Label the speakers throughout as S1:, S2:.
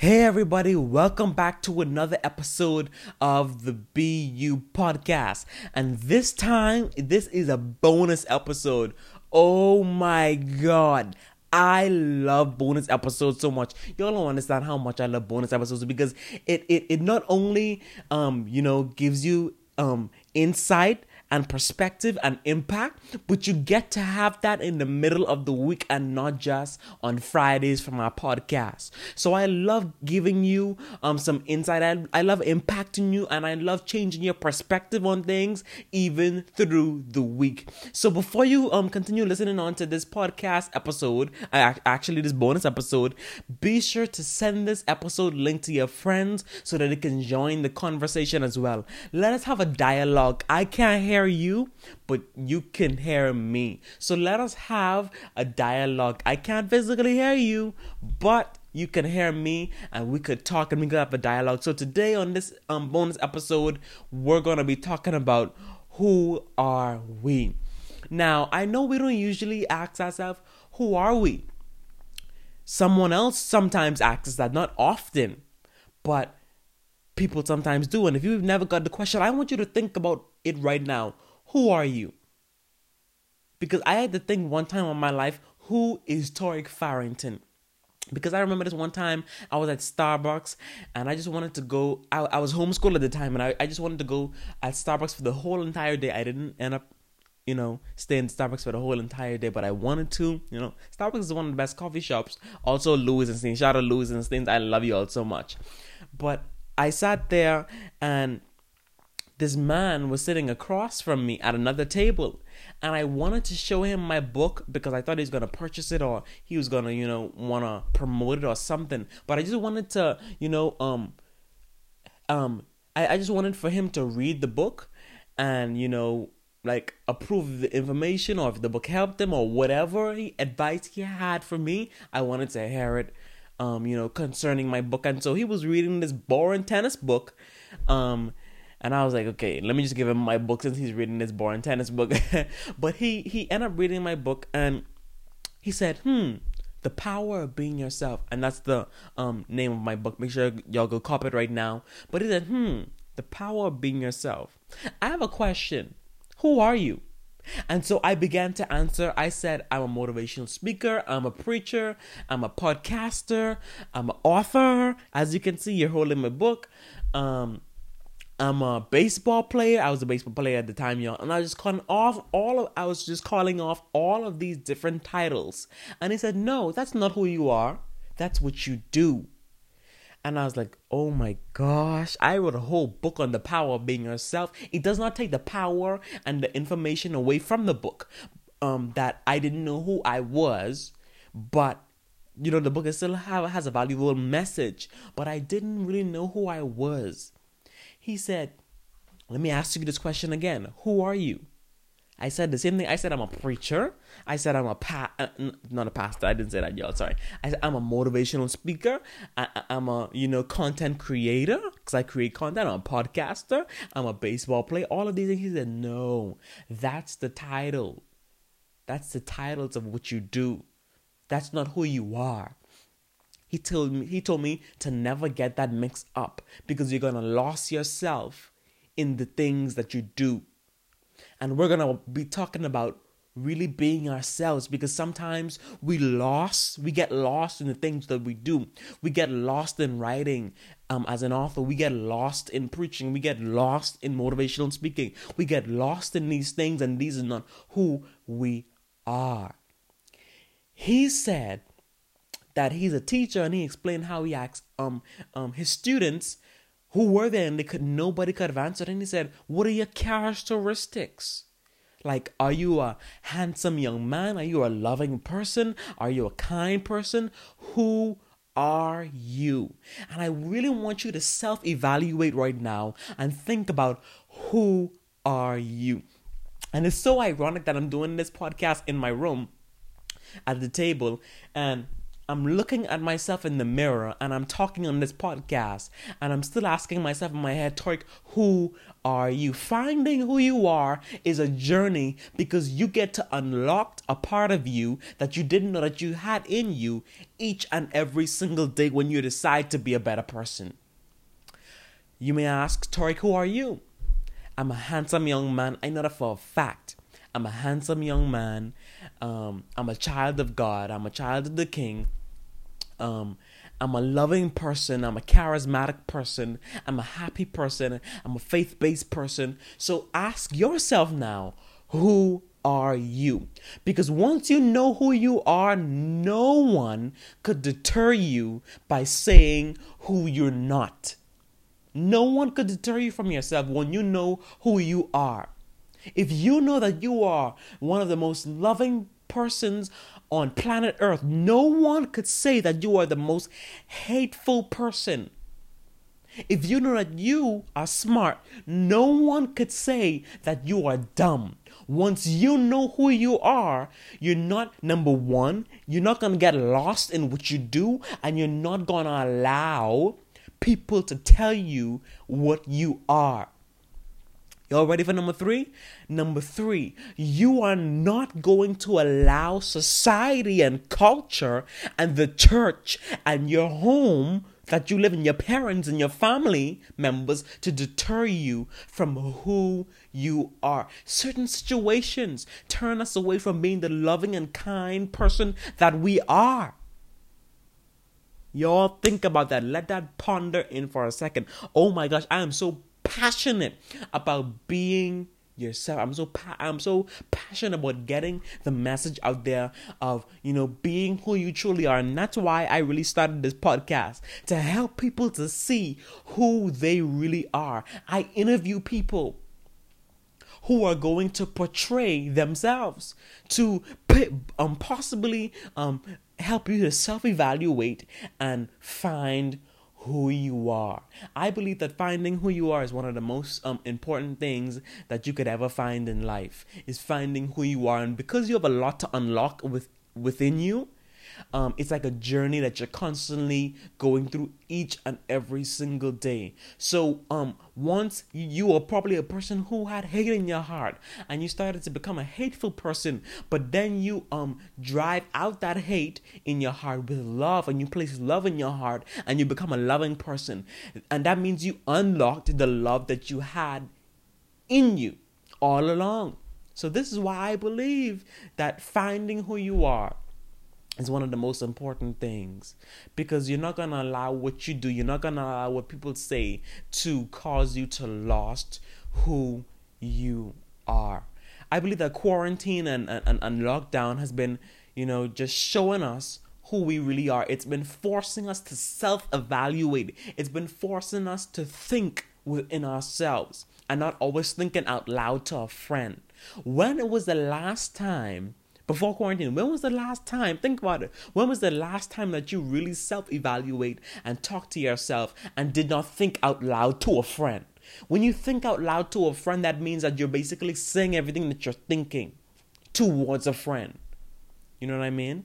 S1: Hey, everybody, welcome back to another episode of the BU podcast. And this time, this is a bonus episode. Oh my god. I love bonus episodes so much. Y'all don't understand how much I love bonus episodes because it it, it not only um you know gives you um insight and perspective and impact, but you get to have that in the middle of the week and not just on Fridays from our podcast. So I love giving you um some insight. I, I love impacting you and I love changing your perspective on things even through the week. So before you um continue listening on to this podcast episode, actually this bonus episode, be sure to send this episode link to your friends so that they can join the conversation as well. Let us have a dialogue. I can't hear hear you, but you can hear me. So let us have a dialogue. I can't physically hear you, but you can hear me and we could talk and we could have a dialogue. So today on this um, bonus episode, we're going to be talking about who are we? Now, I know we don't usually ask ourselves, who are we? Someone else sometimes asks that, not often, but people sometimes do. And if you've never got the question, I want you to think about it right now. Who are you? Because I had to think one time in my life, who is Torique Farrington? Because I remember this one time I was at Starbucks and I just wanted to go. I, I was homeschooled at the time and I, I just wanted to go at Starbucks for the whole entire day. I didn't end up you know, stay in Starbucks for the whole entire day, but I wanted to, you know. Starbucks is one of the best coffee shops. Also, Louis and Steen. Shout out Louis and Steen. I love you all so much. But I sat there and this man was sitting across from me at another table and I wanted to show him my book because I thought he was gonna purchase it or he was gonna, you know, wanna promote it or something. But I just wanted to, you know, um um I, I just wanted for him to read the book and, you know, like approve the information or if the book helped him or whatever he, advice he had for me, I wanted to hear it um, you know, concerning my book. And so he was reading this boring tennis book. Um, and I was like, okay, let me just give him my book since he's reading this boring tennis book. but he he ended up reading my book and he said, hmm, the power of being yourself. And that's the um name of my book. Make sure y'all go cop it right now. But he said, hmm, the power of being yourself. I have a question. Who are you? And so I began to answer. I said, I'm a motivational speaker, I'm a preacher, I'm a podcaster, I'm an author. As you can see, you're holding my book. Um, I'm a baseball player. I was a baseball player at the time, y'all. And I was just calling off all of I was just calling off all of these different titles. And he said, No, that's not who you are. That's what you do. And I was like, oh my gosh, I wrote a whole book on the power of being yourself. It does not take the power and the information away from the book um, that I didn't know who I was, but you know, the book still have, has a valuable message, but I didn't really know who I was. He said, let me ask you this question again. Who are you? I said the same thing. I said I'm a preacher. I said I'm a pa- uh, not a pastor. I didn't say that, y'all. Sorry. I said I'm a motivational speaker. I, am a you know content creator because I create content. I'm a podcaster. I'm a baseball player. All of these things. He said no. That's the title. That's the titles of what you do. That's not who you are. He told me. He told me to never get that mixed up because you're gonna lose yourself in the things that you do. And we're to be talking about really being ourselves because sometimes we lost we get lost in the things that we do. We get lost in writing um, as an author. We get lost in preaching. We get lost in motivational speaking. We get lost in these things and these are not who we are. He said that he's a teacher and he explained how he asked um, um, his students who were there and they could nobody could have answered and he said what are your characteristics? Like are you a handsome young man? Are you a loving person? Are you a kind person? Who are you? And i really want you to self evaluate right now and think about who are you. And it's so ironic that i'm doing this podcast in my room at the table and I'm looking at myself in the mirror and I'm talking on this podcast and I'm still asking myself in my head, Torique, who are you? Finding who you are is a journey because you get to unlock a part of you that you didn't know that you had in you each and every single day when you decide to be a better person. You may ask, Torique, who are you? I'm a handsome young man. I know that for a fact. I'm a handsome young man. Um, I'm a child of God. I'm a child of the King. Um, I'm a loving person. I'm a charismatic person. I'm a happy person. I'm a faith based person. So ask yourself now who are you? Because once you know who you are, no one could deter you by saying who you're not. No one could deter you from yourself when you know who you are. If you know that you are one of the most loving persons on planet Earth, no one could say that you are the most hateful person. If you know that you are smart, no one could say that you are dumb. Once you know who you are, you're not, number one, you're not to get lost in what you do, and you're not to allow people to tell you what you are. Y'all ready for number three? Number three, you are not going to allow society and culture and the church and your home that you live in, your parents and your family members to deter you from who you are. Certain situations turn us away from being the loving and kind person that we are. Y'all think about that. Let that ponder in for a second. Oh my gosh, I am so passionate about being yourself. I'm so pa- I'm so passionate about getting the message out there of you know being who you truly are, and that's why I really started this podcast to help people to see who they really are. I interview people who are going to portray themselves to um, possibly um, help you to self evaluate and find who you are. I believe that finding who you are is one of the most um, important things that you could ever find in life. Is finding who you are, and because you have a lot to unlock with within you, um, it's like a journey that you're constantly going through each and every single day. So, um, once you are probably a person who had hate in your heart, and you started to become a hateful person, but then you um drive out that hate in your heart with love, and you place love in your heart, and you become a loving person, and that means you unlocked the love that you had in you all along. So this is why I believe that finding who you are is one of the most important things. Because you're not going to allow what you do you're not going to allow what people say to cause you to lost who you are. I believe that quarantine and, and, and lockdown has been you know just showing us who we really are. It's been forcing us to self-evaluate. It's been forcing us to think within ourselves and not always thinking out loud to a friend. When it was the last time before quarantine, when was the last time? Think about it. When was the last time that you really self evaluate and talk to yourself and did not think out loud to a friend? When you think out loud to a friend, that means that you're basically saying everything that you're thinking towards a friend. You know what I mean?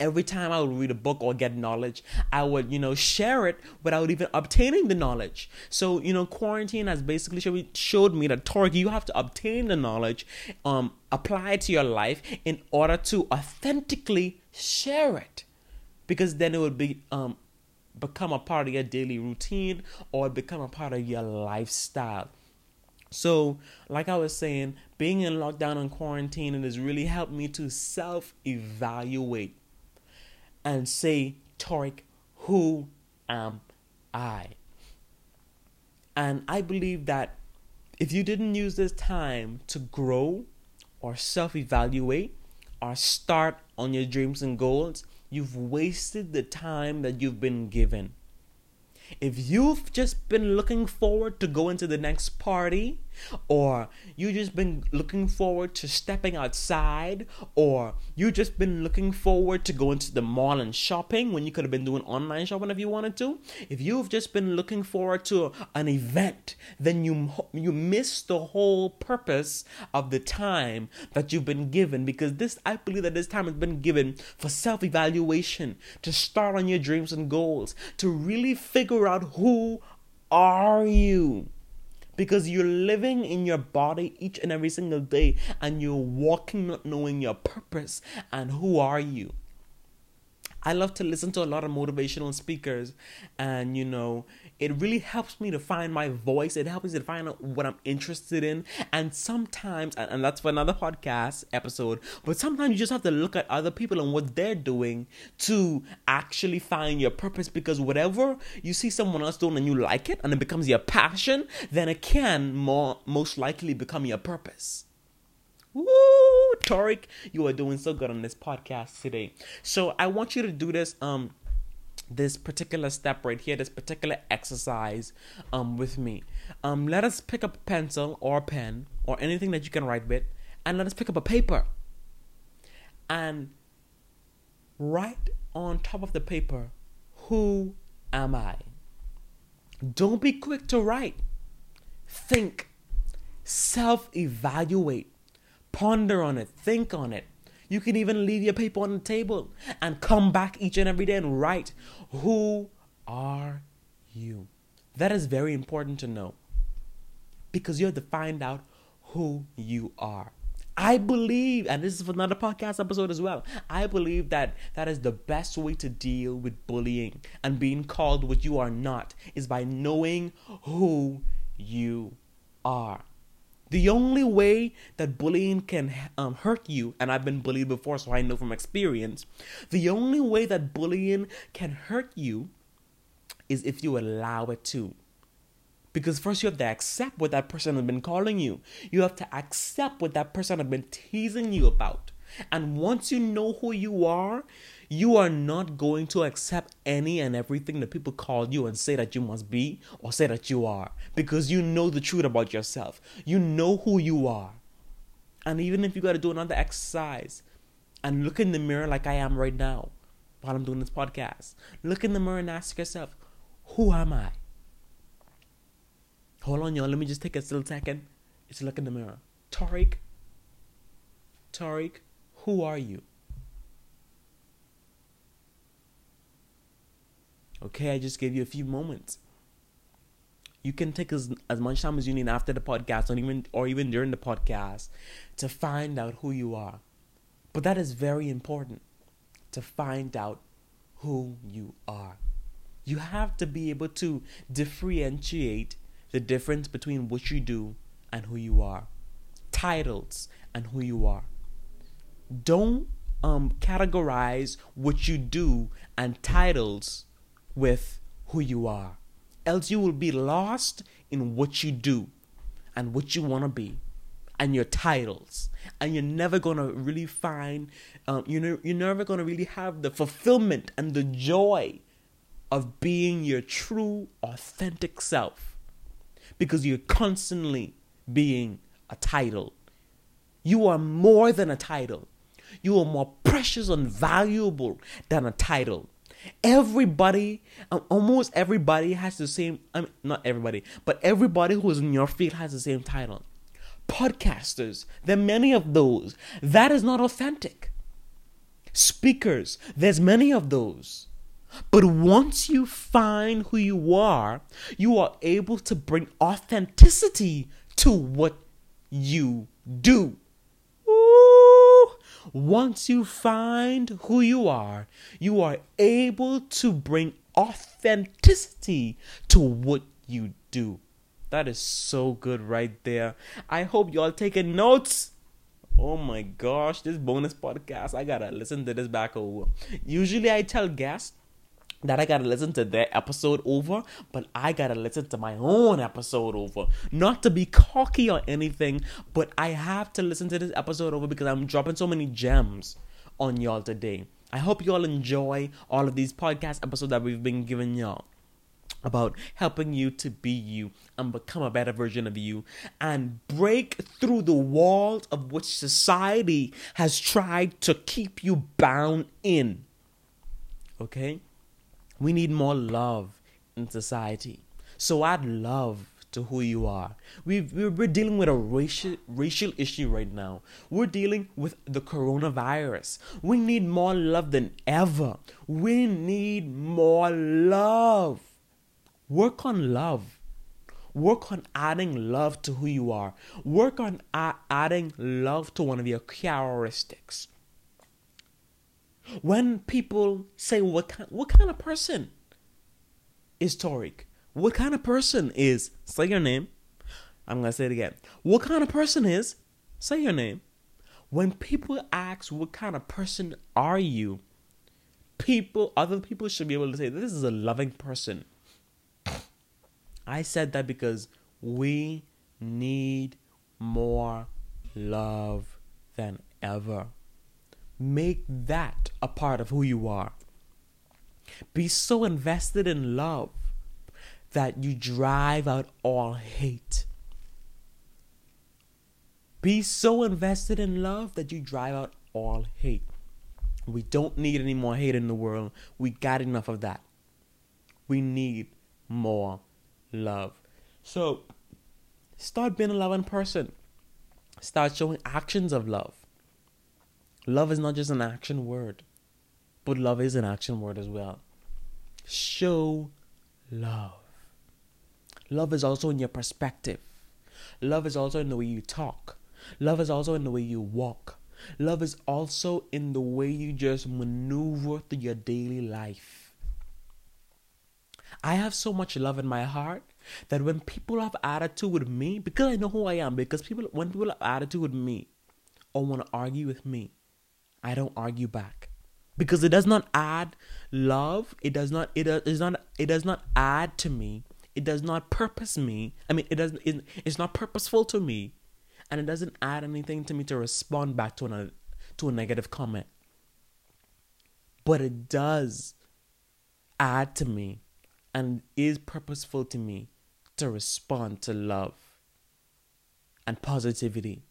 S1: Every time I would read a book or get knowledge, I would, you know, share it without even obtaining the knowledge. So, you know, quarantine has basically showed me that Torique, you have to obtain the knowledge, um, apply it to your life in order to authentically share it. Because then it would be um become a part of your daily routine or become a part of your lifestyle. So, like I was saying, being in lockdown and quarantine, it has really helped me to self evaluate and say, Torique, who am I? And I believe that if you didn't use this time to grow or self evaluate or start on your dreams and goals, you've wasted the time that you've been given. If you've just been looking forward to going to the next party, or you just been looking forward to stepping outside, or you just been looking forward to going to the mall and shopping when you could have been doing online shopping if you wanted to, if you've just been looking forward to an event, then you you miss the whole purpose of the time that you've been given because this I believe that this time has been given for self-evaluation, to start on your dreams and goals, to really figure out who are you because you're living in your body each and every single day and you're walking not knowing your purpose and who are you. I love to listen to a lot of motivational speakers, and you know, it really helps me to find my voice. It helps me to find out what I'm interested in. And sometimes, and that's for another podcast episode, but sometimes you just have to look at other people and what they're doing to actually find your purpose because whatever you see someone else doing and you like it and it becomes your passion, then it can more most likely become your purpose. Woo! Torique, you are doing so good on this podcast today. So I want you to do this um this particular step right here, this particular exercise um with me. Um let us pick up a pencil or a pen or anything that you can write with and let us pick up a paper. And write on top of the paper, who am I? Don't be quick to write. Think. Self evaluate Ponder on it, think on it. You can even leave your paper on the table and come back each and every day and write, Who are you? That is very important to know because you have to find out who you are. I believe, and this is for another podcast episode as well. I believe that that is the best way to deal with bullying and being called what you are not is by knowing who you are. The only way that bullying can um, hurt you, and I've been bullied before, so I know from experience, the only way that bullying can hurt you is if you allow it to. Because first you have to accept what that person has been calling you. You have to accept what that person has been teasing you about. And once you know who you are, you are not going to accept any and everything that people call you and say that you must be or say that you are because you know the truth about yourself. You know who you are. And even if you got to do another exercise and look in the mirror like I am right now while I'm doing this podcast, look in the mirror and ask yourself, who am I? Hold on, y'all. Let me just take a little second. Just look in the mirror. Torique, Torique, who are you? Okay, I just gave you a few moments. You can take as, as much time as you need after the podcast or even or even during the podcast to find out who you are. But that is very important to find out who you are. You have to be able to differentiate the difference between what you do and who you are. Titles and who you are. Don't um, categorize what you do and titles with who you are. Else you will be lost in what you do and what you want to be and your titles. And you're never going to really find, um, you know you're never going to really have the fulfillment and the joy of being your true, authentic self because you're constantly being a title. You are more than a title. You are more precious and valuable than a title. Everybody, um, almost everybody has the same. I mean, not everybody, but everybody who is in your field has the same title. Podcasters, there are many of those. That is not authentic. Speakers, there's many of those. But once you find who you are, you are able to bring authenticity to what you do. Once you find who you are, you are able to bring authenticity to what you do. That is so good right there. I hope y'all taking notes. Oh my gosh, this bonus podcast, I gotta listen to this back over. Usually I tell guests that I gotta listen to their episode over, but I gotta listen to my own episode over. Not to be cocky or anything, but I have to listen to this episode over because I'm dropping so many gems on y'all today. I hope y'all enjoy all of these podcast episodes that we've been giving y'all. about helping you to be you and become a better version of you and break through the walls of which society has tried to keep you bound in. Okay? We need more love in society. So add love to who you are. we we're dealing with a racial racial issue right now. We're dealing with the coronavirus. We need more love than ever. We need more love. Work on love. Work on adding love to who you are. Work on adding love to one of your characteristics. When people say, "What kind, what kind of person is Torique?" What kind of person is, say your name. I'm going to say it again. What kind of person is, say your name. When people ask, what kind of person are you? People, other people should be able to say, this is a loving person. I said that because we need more love than ever. Make that a part of who you are. Be so invested in love that you drive out all hate. Be so invested in love that you drive out all hate. We don't need any more hate in the world. We got enough of that. We need more love. So, start being a loving person. Start showing actions of love. Love is not just an action word, but love is an action word as well. Show love. Love is also in your perspective. Love is also in the way you talk. Love is also in the way you walk. Love is also in the way you just maneuver through your daily life. I have so much love in my heart that when people have attitude with me, because I know who I am, because people when people have attitude with me or want to argue with me, I don't argue back. Because it does not add love. It does not it uh, does not it does not add to me it does not purpose me. I mean, it doesn't. It, it's not purposeful to me, and it doesn't add anything to me to respond back to a uh, to a negative comment. But it does add to me, and is purposeful to me to respond to love and positivity,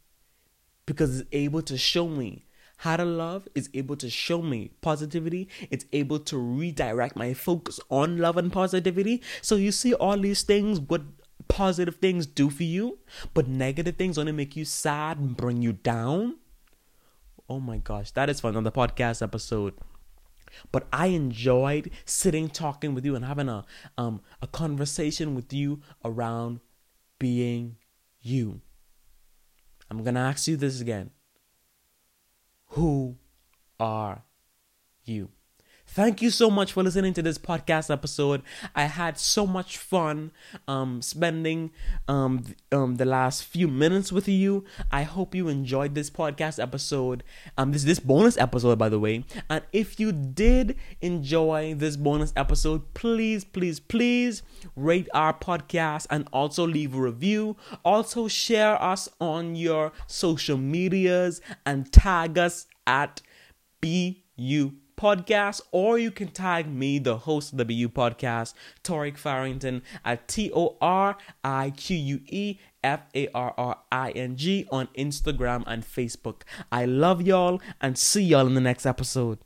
S1: because it's able to show me how to love is able to show me positivity. It's able to redirect my focus on love and positivity. So you see all these things, what positive things do for you, but negative things only make you sad and bring you down. Oh my gosh, that is fun another podcast episode. But I enjoyed sitting talking with you and having a um a conversation with you around being you. I'm gonna ask you this again. Who are you? Thank you so much for listening to this podcast episode. I had so much fun um, spending um, um, the last few minutes with you. I hope you enjoyed this podcast episode. Um, this this bonus episode, by the way. And if you did enjoy this bonus episode, please, please, please rate our podcast and also leave a review. Also share us on your social medias and tag us at BU podcast, or you can tag me, the host of the BU podcast, Torique Farrington, at T O R I Q U E F A R R I N G on Instagram and Facebook. I love y'all and see y'all in the next episode.